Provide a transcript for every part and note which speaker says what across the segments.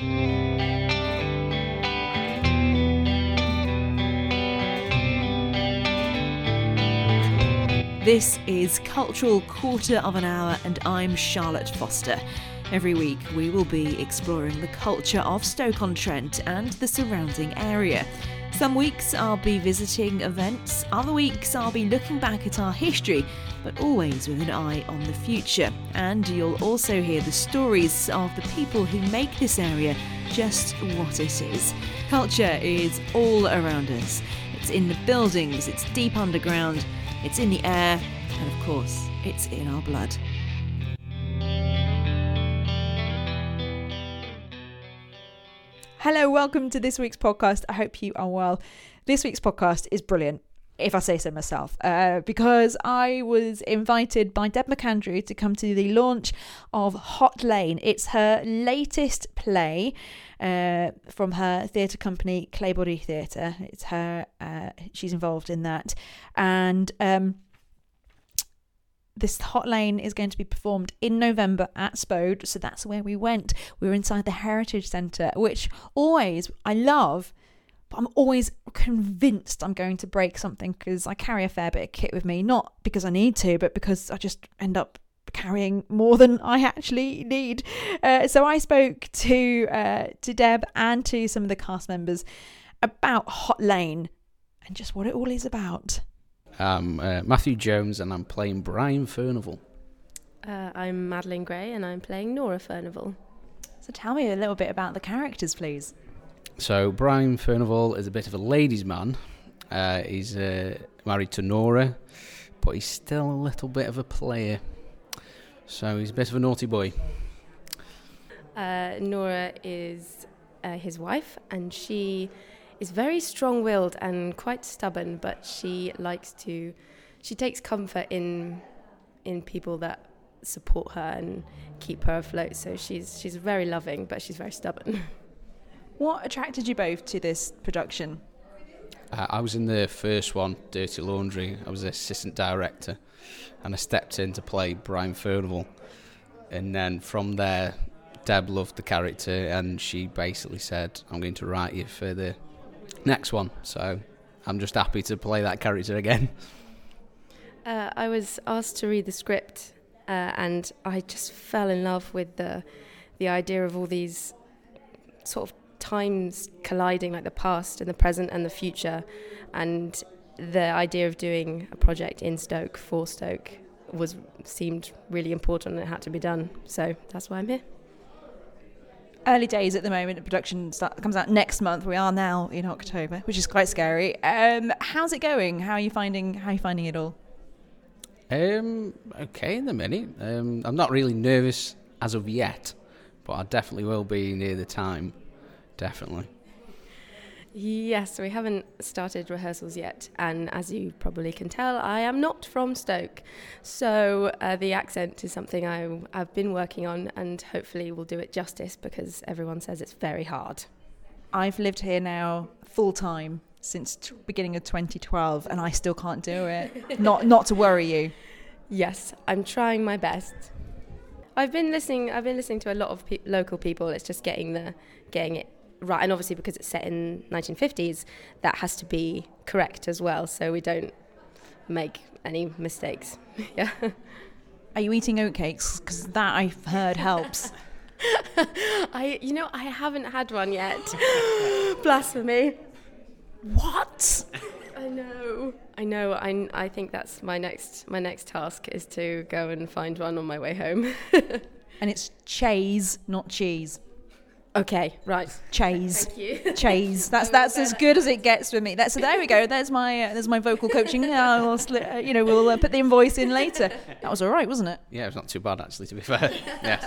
Speaker 1: This is Cultural Quarter of an Hour, and I'm Charlotte Foster. Every week, we will be exploring the culture of Stoke-on-Trent and the surrounding area. Some weeks I'll be visiting events, other weeks I'll be looking back at our history, but always with an eye on the future. And you'll also hear the stories of the people who make this area just what it is. Culture is all around us. It's in the buildings, it's deep underground, it's in the air, and of course, it's in our blood. Hello, welcome to this week's podcast. I hope you are well. This week's podcast is brilliant, if I say so myself, uh, because I was invited by Deb McAndrew to come to the launch of Hot Lane. It's her latest play uh, from her theatre company, Claybody Theatre. It's her, uh, she's involved in that. And um, this hot lane is going to be performed in November at Spode, so that's where we went. We were inside the Heritage Centre, which always I love, but I'm always convinced I'm going to break something because I carry a fair bit of kit with me, not because I need to, but because I just end up carrying more than I actually need. Uh, so I spoke to uh, to Deb and to some of the cast members about Hot Lane and just what it all is about.
Speaker 2: I'm uh, Matthew Jones and I'm playing Brian Furnival.
Speaker 3: Uh, I'm Madeline Gray and I'm playing Nora Furnival.
Speaker 1: So tell me a little bit about the characters, please.
Speaker 2: So Brian Furnival is a bit of a ladies' man. Uh, he's uh, married to Nora, but he's still a little bit of a player. So he's a bit of a naughty boy.
Speaker 3: Uh, Nora is uh, his wife, and she is very strong willed and quite stubborn, but she likes to, she takes comfort in, in people that support her and keep her afloat. So she's, she's very loving, but she's very stubborn.
Speaker 1: What attracted you both to this production?
Speaker 2: Uh, I was in the first one, Dirty Laundry. I was the assistant director, and I stepped in to play Brian Furnival. And then from there, Deb loved the character, and she basically said, "I'm going to write you for the next one." So I'm just happy to play that character again.
Speaker 3: Uh, I was asked to read the script, uh, and I just fell in love with the the idea of all these sort of times colliding, like the past and the present and the future, and the idea of doing a project in Stoke for Stoke was seemed really important and it had to be done. So that's why I'm here.
Speaker 1: Early days at the moment. The production start, comes out next month. We are now in October, which is quite scary. Um, how's it going? How are you finding? How are you finding it all?
Speaker 2: Um, okay, in the minute. Um, I'm not really nervous as of yet, but I definitely will be near the time. Definitely.
Speaker 3: Yes, we haven't started rehearsals yet, and as you probably can tell, I am not from Stoke. So uh, the accent is something I, I've been working on, and hopefully will do it justice because everyone says it's very hard.
Speaker 1: I've lived here now full time since t- beginning of 2012, and I still can't do it. not not to worry you.
Speaker 3: Yes, I'm trying my best. I've been listening. I've been listening to a lot of pe- local people. It's just getting the getting it right, and obviously because it's set in 1950s, that has to be correct as well, so we don't make any mistakes. yeah.
Speaker 1: Are you eating oatcakes? Because that I've heard helps.
Speaker 3: I, you know, I haven't had one yet. Blasphemy.
Speaker 1: what?
Speaker 3: I know. I know. I, I think that's my next my next task is to go and find one on my way home.
Speaker 1: And it's cheese, not cheese.
Speaker 3: Okay, right.
Speaker 1: Chase.
Speaker 3: Thank you.
Speaker 1: Cheese. That's that's as good as it gets for me. That's so there we go. There's my uh, there's my vocal coaching. Yeah, we'll sli- uh, you know we'll uh, put the invoice in later. That was all right, wasn't it?
Speaker 2: Yeah, it was not too bad actually, to be fair. yes.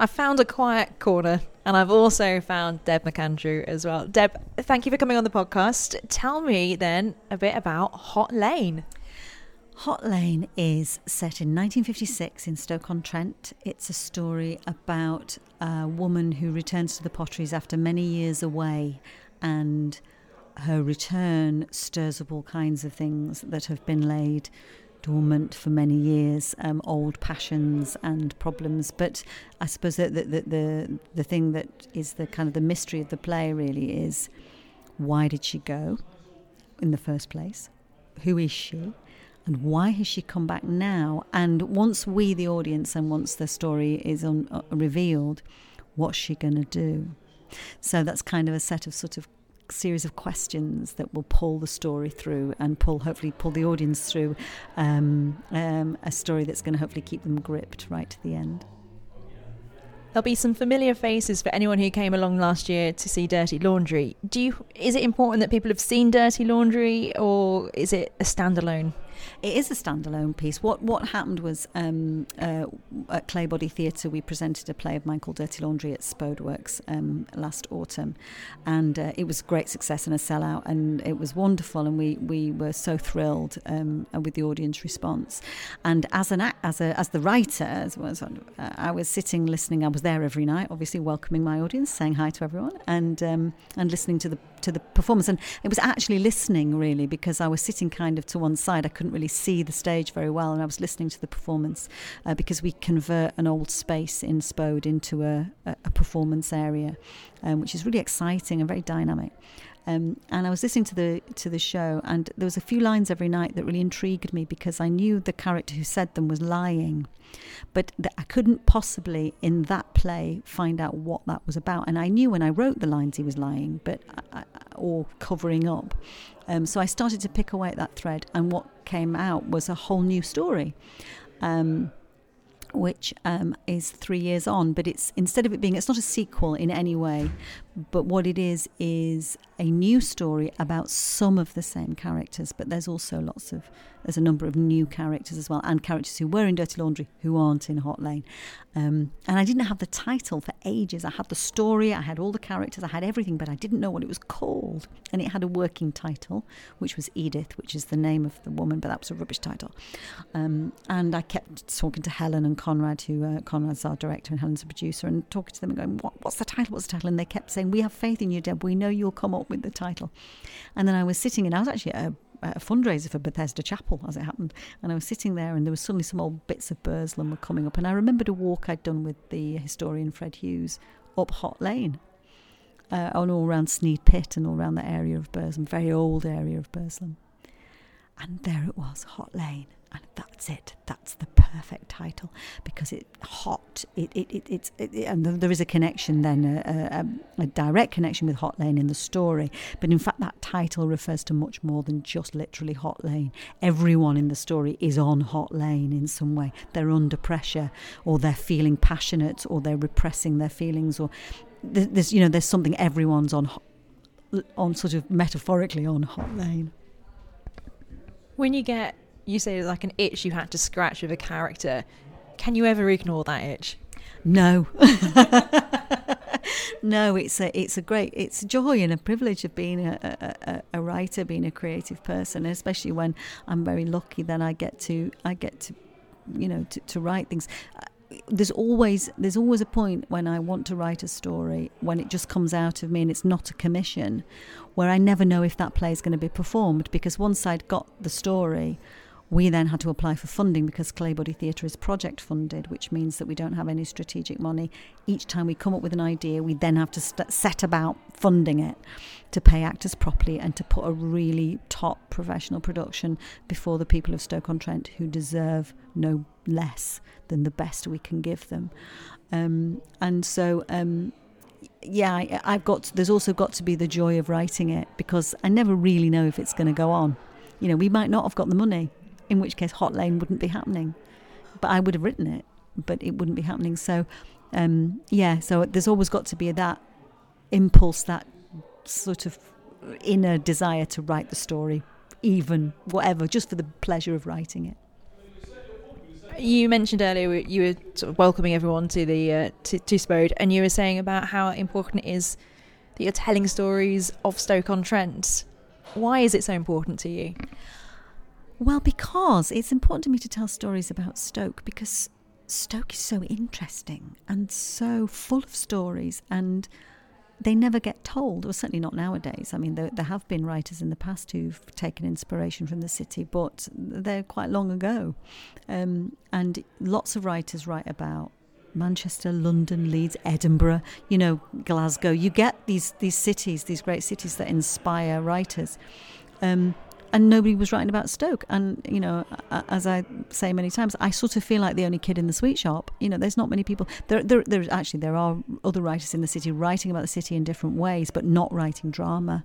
Speaker 1: I found a quiet corner, and I've also found Deb McAndrew as well. Deb, thank you for coming on the podcast. Tell me then a bit about Hot Lane.
Speaker 4: Hot Lane is set in 1956 in Stoke-on-Trent. It's a story about a woman who returns to the potteries after many years away, and her return stirs up all kinds of things that have been laid dormant for many years, um, old passions and problems. But I suppose that the, the, the, the thing that is the kind of the mystery of the play really is why did she go in the first place? Who is she? And why has she come back now? And once we, the audience, and once the story is un- uh, revealed, what's she going to do? So that's kind of a set of sort of series of questions that will pull the story through and pull hopefully pull the audience through um, um, a story that's going to hopefully keep them gripped right to the end.
Speaker 1: There'll be some familiar faces for anyone who came along last year to see Dirty Laundry. Do you is it important that people have seen Dirty Laundry or is it a standalone?
Speaker 4: It is a standalone piece. What what happened was um, uh, at Claybody Theatre we presented a play of mine called Dirty Laundry at Spodeworks um, last autumn, and uh, it was a great success and a sellout, and it was wonderful, and we we were so thrilled um, with the audience response. And as an as a as the writer, as was, uh, I was sitting listening. I was there every night, obviously welcoming my audience, saying hi to everyone, and um, and listening to the to the performance. And it was actually listening really because I was sitting kind of to one side. I couldn't really see the stage very well, and I was listening to the performance uh, because we convert an old space in Spode into a, a, a performance area, um, which is really exciting and very dynamic. Um, and I was listening to the to the show, and there was a few lines every night that really intrigued me because I knew the character who said them was lying, but th- I couldn't possibly in that play find out what that was about. And I knew when I wrote the lines he was lying, but I, I, or covering up. Um, so I started to pick away at that thread, and what came out was a whole new story. Um, which um, is three years on, but it's instead of it being, it's not a sequel in any way, but what it is is a new story about some of the same characters, but there's also lots of there's a number of new characters as well, and characters who were in Dirty Laundry who aren't in Hot Lane. Um, and I didn't have the title for ages. I had the story, I had all the characters, I had everything, but I didn't know what it was called. And it had a working title, which was Edith, which is the name of the woman, but that was a rubbish title. Um, and I kept talking to Helen and Conrad, who uh, Conrad's our director and Helen's a producer, and talking to them and going, what, "What's the title? What's the title?" And they kept saying, "We have faith in you, Deb. We know you'll come up with the title." And then I was sitting, and I was actually a a fundraiser for Bethesda Chapel, as it happened. And I was sitting there, and there was suddenly some old bits of Burslem were coming up. And I remembered a walk I'd done with the historian Fred Hughes up Hot Lane, uh, and all around Sneyd Pit and all around that area of Burslem, very old area of Burslem. And there it was, Hot Lane and that's it. That's the perfect title because it's hot. It, it, it it's it, and there is a connection then, a, a, a, direct connection with Hot Lane in the story. But in fact, that title refers to much more than just literally Hot Lane. Everyone in the story is on Hot Lane in some way. They're under pressure, or they're feeling passionate, or they're repressing their feelings, or there's you know there's something everyone's on on sort of metaphorically on Hot Lane.
Speaker 1: When you get you say like an itch you had to scratch with a character. Can you ever ignore that itch?
Speaker 4: No. no, it's a it's a great it's a joy and a privilege of being a, a, a, writer, being a creative person, especially when I'm very lucky that I get to I get to you know to, to write things uh, there's always there's always a point when I want to write a story when it just comes out of me and it's not a commission where I never know if that play is going to be performed because once I'd got the story we then had to apply for funding because Claybody Theatre is project funded, which means that we don't have any strategic money. Each time we come up with an idea, we then have to st- set about funding it to pay actors properly and to put a really top professional production before the people of Stoke-on-Trent who deserve no less than the best we can give them. Um, and so, um, yeah, I, I've got. There's also got to be the joy of writing it because I never really know if it's going to go on. You know, we might not have got the money in which case Hot Lane wouldn't be happening. But I would have written it, but it wouldn't be happening. So, um, yeah, so there's always got to be that impulse, that sort of inner desire to write the story, even whatever, just for the pleasure of writing it.
Speaker 1: You mentioned earlier you were sort of welcoming everyone to the uh, to, to Spode, and you were saying about how important it is that you're telling stories of Stoke on Trent. Why is it so important to you?
Speaker 4: Well, because it's important to me to tell stories about Stoke because Stoke is so interesting and so full of stories and they never get told, or certainly not nowadays. I mean, there, there, have been writers in the past who've taken inspiration from the city, but they're quite long ago. Um, and lots of writers write about Manchester, London, Leeds, Edinburgh, you know, Glasgow. You get these these cities, these great cities that inspire writers. Um, and nobody was writing about Stoke. And you know, as I say many times, I sort of feel like the only kid in the sweet shop. You know, there's not many people. There, there, there actually there are other writers in the city writing about the city in different ways, but not writing drama.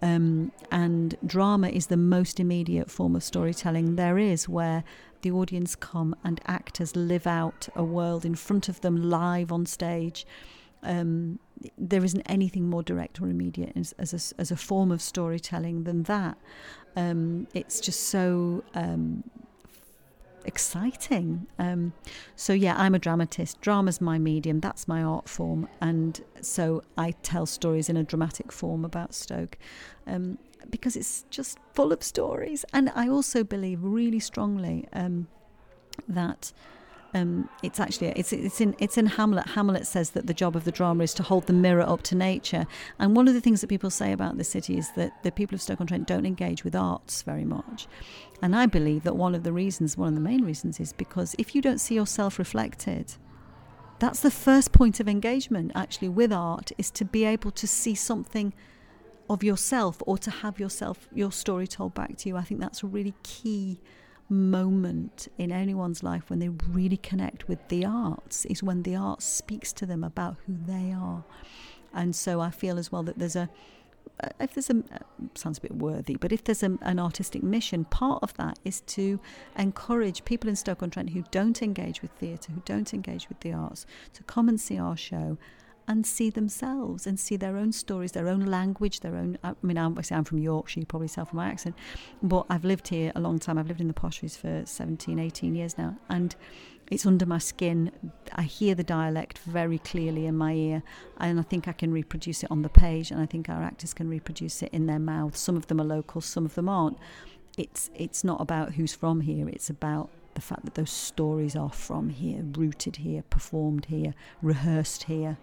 Speaker 4: Um, and drama is the most immediate form of storytelling there is, where the audience come and actors live out a world in front of them live on stage. Um, there isn't anything more direct or immediate as, as, a, as a form of storytelling than that. Um, it's just so um, exciting. Um, so, yeah, I'm a dramatist. Drama's my medium, that's my art form. And so I tell stories in a dramatic form about Stoke um, because it's just full of stories. And I also believe really strongly um, that um, it's actually it's it's in it's in Hamlet. Hamlet says that the job of the drama is to hold the mirror up to nature. And one of the things that people say about the city is that the people of Stoke-on-Trent don't engage with arts very much. And I believe that one of the reasons, one of the main reasons, is because if you don't see yourself reflected, that's the first point of engagement actually with art is to be able to see something of yourself or to have yourself your story told back to you. I think that's a really key moment in anyone's life when they really connect with the arts is when the arts speaks to them about who they are. And so I feel as well that there's a uh, if there's a uh, sounds a bit worthy, but if there's a, an artistic mission, part of that is to encourage people in Stoke-on-Trent who don't engage with theatre, who don't engage with the arts, to come and see our show and see themselves and see their own stories, their own language, their own. I mean, I'm, I'm from Yorkshire, you probably tell from my accent, but I've lived here a long time. I've lived in the Potteries for 17, 18 years now, and it's under my skin. I hear the dialect very clearly in my ear, and I think I can reproduce it on the page, and I think our actors can reproduce it in their mouths. Some of them are local, some of them aren't. It's it's not about who's from here. It's about the fact that those stories are from here, rooted here, performed here, rehearsed here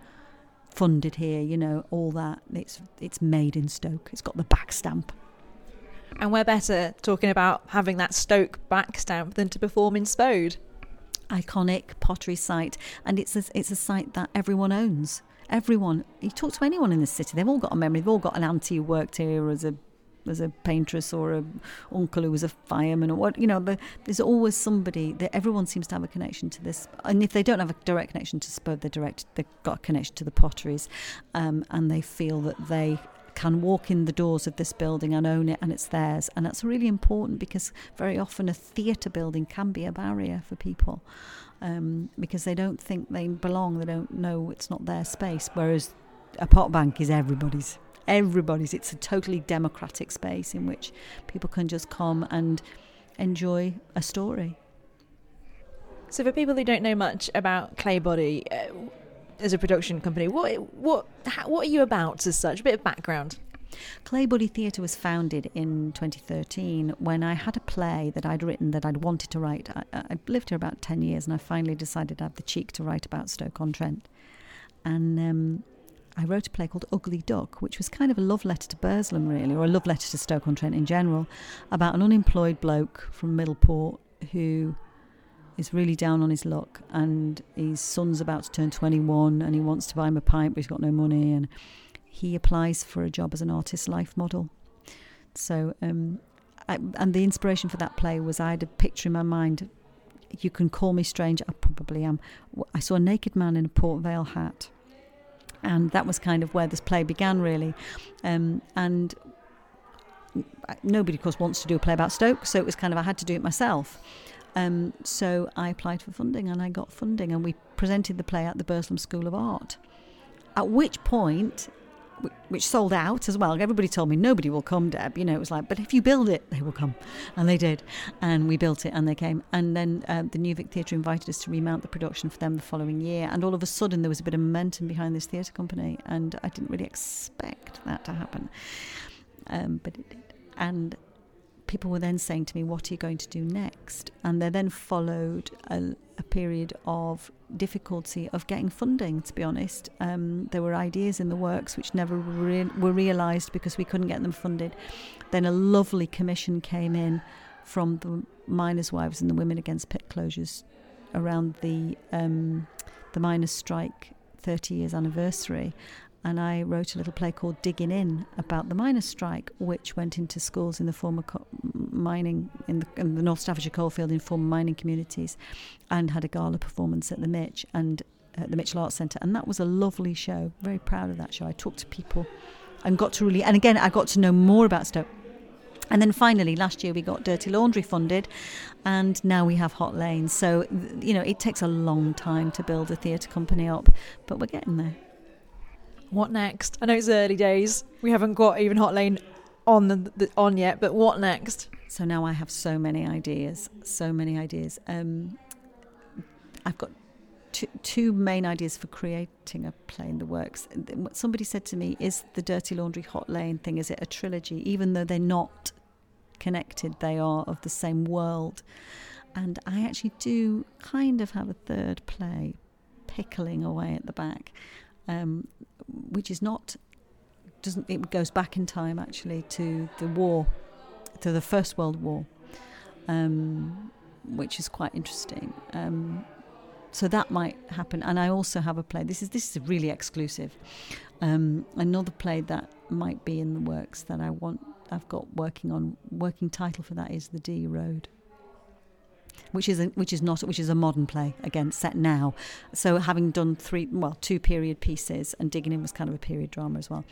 Speaker 4: funded here, you know, all that. It's it's made in Stoke. It's got the back stamp.
Speaker 1: And we're better talking about having that Stoke back stamp than to perform in Spode.
Speaker 4: Iconic pottery site, and it's a, it's a site that everyone owns. Everyone, you talk to anyone in the city, they've all got a memory. They've all got an auntie who worked here as a as a paintress or a uncle who was a fireman or what you know the, there's always somebody that everyone seems to have a connection to this and if they don't have a direct connection to Spode they're direct they've got a connection to the potteries um, and they feel that they can walk in the doors of this building and own it and it's theirs and that's really important because very often a theatre building can be a barrier for people um, because they don't think they belong they don't know it's not their space whereas a pot bank is everybody's everybody's. It's a totally democratic space in which people can just come and enjoy a story.
Speaker 1: So, for people who don't know much about Claybody uh, as a production company, what what how, what are you about as such? A bit of background.
Speaker 4: Claybody Theatre was founded in 2013 when I had a play that I'd written that I'd wanted to write. I, I lived here about 10 years and I finally decided to have the cheek to write about Stoke-on-Trent. And um, I wrote a play called Ugly Duck, which was kind of a love letter to Burslem, really, or a love letter to Stoke on Trent in general, about an unemployed bloke from Middleport who is really down on his luck, and his son's about to turn 21, and he wants to buy him a pint, but he's got no money, and he applies for a job as an artist life model. So, um, I, and the inspiration for that play was I had a picture in my mind. You can call me strange, I probably am. I saw a naked man in a Port Vale hat and that was kind of where this play began, really. Um, and nobody, of course, wants to do a play about Stoke, so it was kind of I had to do it myself. Um, so I applied for funding and I got funding, and we presented the play at the Burslem School of Art. At which point, which sold out as well. Everybody told me nobody will come, Deb. You know, it was like, but if you build it, they will come, and they did, and we built it, and they came. And then uh, the New Vic Theatre invited us to remount the production for them the following year, and all of a sudden there was a bit of momentum behind this theatre company, and I didn't really expect that to happen, um, but it did. And people were then saying to me, What are you going to do next? And there then followed a, a period of difficulty of getting funding, to be honest. Um, there were ideas in the works which never re- were realised because we couldn't get them funded. Then a lovely commission came in from the miners' wives and the women against pit closures around the um, the miners' strike 30 years anniversary, and I wrote a little play called Digging In about the miners' strike, which went into schools in the former co- mining in the, in the, North Staffordshire coalfield in former mining communities, and had a gala performance at the Mitch and at the Mitchell Arts Centre, and that was a lovely show. Very proud of that show. I talked to people and got to really, and again, I got to know more about Stoke and then finally, last year we got Dirty Laundry funded, and now we have Hot Lane. So, you know, it takes a long time to build a theatre company up, but we're getting there.
Speaker 1: What next? I know it's early days. We haven't got even Hot Lane on the, the on yet, but what next?
Speaker 4: So now I have so many ideas, so many ideas. Um, I've got two, two main ideas for creating a play in the works. Somebody said to me, "Is the Dirty Laundry Hot Lane thing? Is it a trilogy? Even though they're not connected, they are of the same world." And I actually do kind of have a third play pickling away at the back, um, which is not doesn't it goes back in time actually to the war, to the First World War, um, which is quite interesting. Um, so that might happen. And I also have a play. This is this is really exclusive. Um, another play that might be in the works that I want. I've got working on. Working title for that is the D Road which is a, which is not which is a modern play again set now. So having done three well two period pieces and digging in was kind of a period drama as well.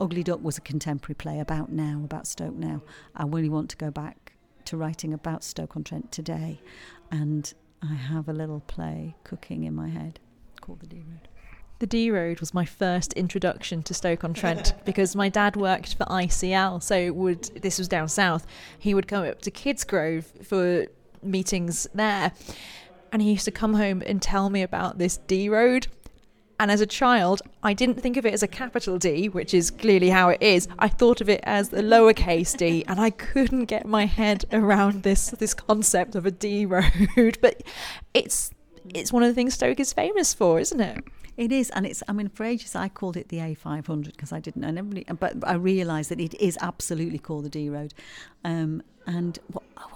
Speaker 4: Ugly Duck was a contemporary play about now about Stoke now. I really want to go back to writing about Stoke on Trent today, and I have a little play cooking in my head called The D Road.
Speaker 1: The D Road was my first introduction to Stoke on Trent because my dad worked for ICL, so would this was down south. He would come up to Kidsgrove for meetings there, and he used to come home and tell me about this D Road. And as a child, I didn't think of it as a capital D, which is clearly how it is. I thought of it as the lowercase d, and I couldn't get my head around this this concept of a D road. But it's it's one of the things Stoke is famous for, isn't it?
Speaker 4: It is, and it's. I mean, for ages I called it the A500 because I didn't, and everybody, but I realised that it is absolutely called the D Road, um, and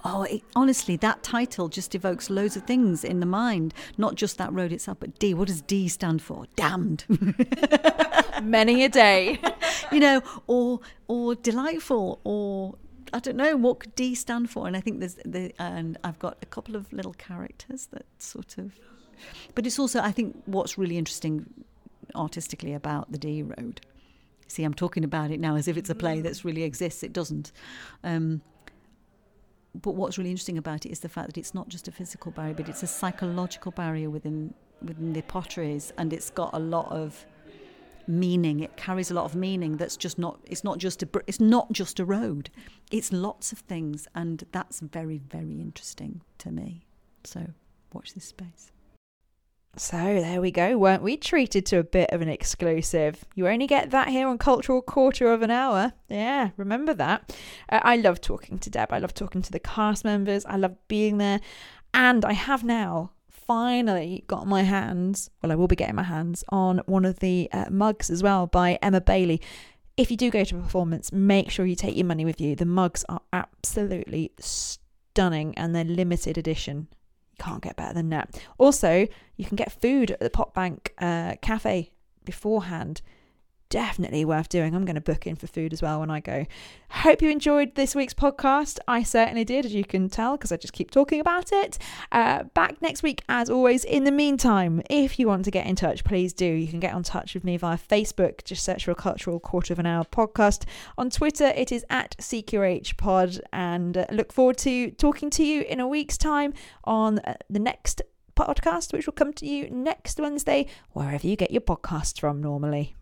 Speaker 4: oh, it, honestly, that title just evokes loads of things in the mind. Not just that road itself, but D. What does D stand for? Damned.
Speaker 1: Many a day.
Speaker 4: you know, or or delightful, or I don't know what could D stand for. And I think there's the and I've got a couple of little characters that sort of. But it's also I think what's really interesting artistically about the D Road. See, I'm talking about it now as if it's a play that's really exists. It doesn't. Um, but what's really interesting about it is the fact that it's not just a physical barrier, but it's a psychological barrier within within the potteries, and it's got a lot of meaning. It carries a lot of meaning. That's just not. It's not just a. It's not just a road. It's lots of things, and that's very very interesting to me. So watch this space.
Speaker 1: So there we go. Weren't we treated to a bit of an exclusive? You only get that here on Cultural Quarter of an Hour. Yeah, remember that. Uh, I love talking to Deb. I love talking to the cast members. I love being there. And I have now finally got my hands, well, I will be getting my hands on one of the uh, mugs as well by Emma Bailey. If you do go to a performance, make sure you take your money with you. The mugs are absolutely stunning and they're limited edition can't get better than that. Also, you can get food at the Pot Bank uh, Cafe beforehand definitely worth doing. I'm going to book in for food as well when I go. Hope you enjoyed this week's podcast. I certainly did, as you can tell, because I just keep talking about it. Uh, back next week, as always. In the meantime, if you want to get in touch, please do. You can get in touch with me via Facebook. Just search for a Cultural Quarter of an Hour podcast. On Twitter, it is at CQH Pod. And uh, look forward to talking to you in a week's time on uh, the next podcast, which will come to you next Wednesday, wherever you get your podcasts from normally.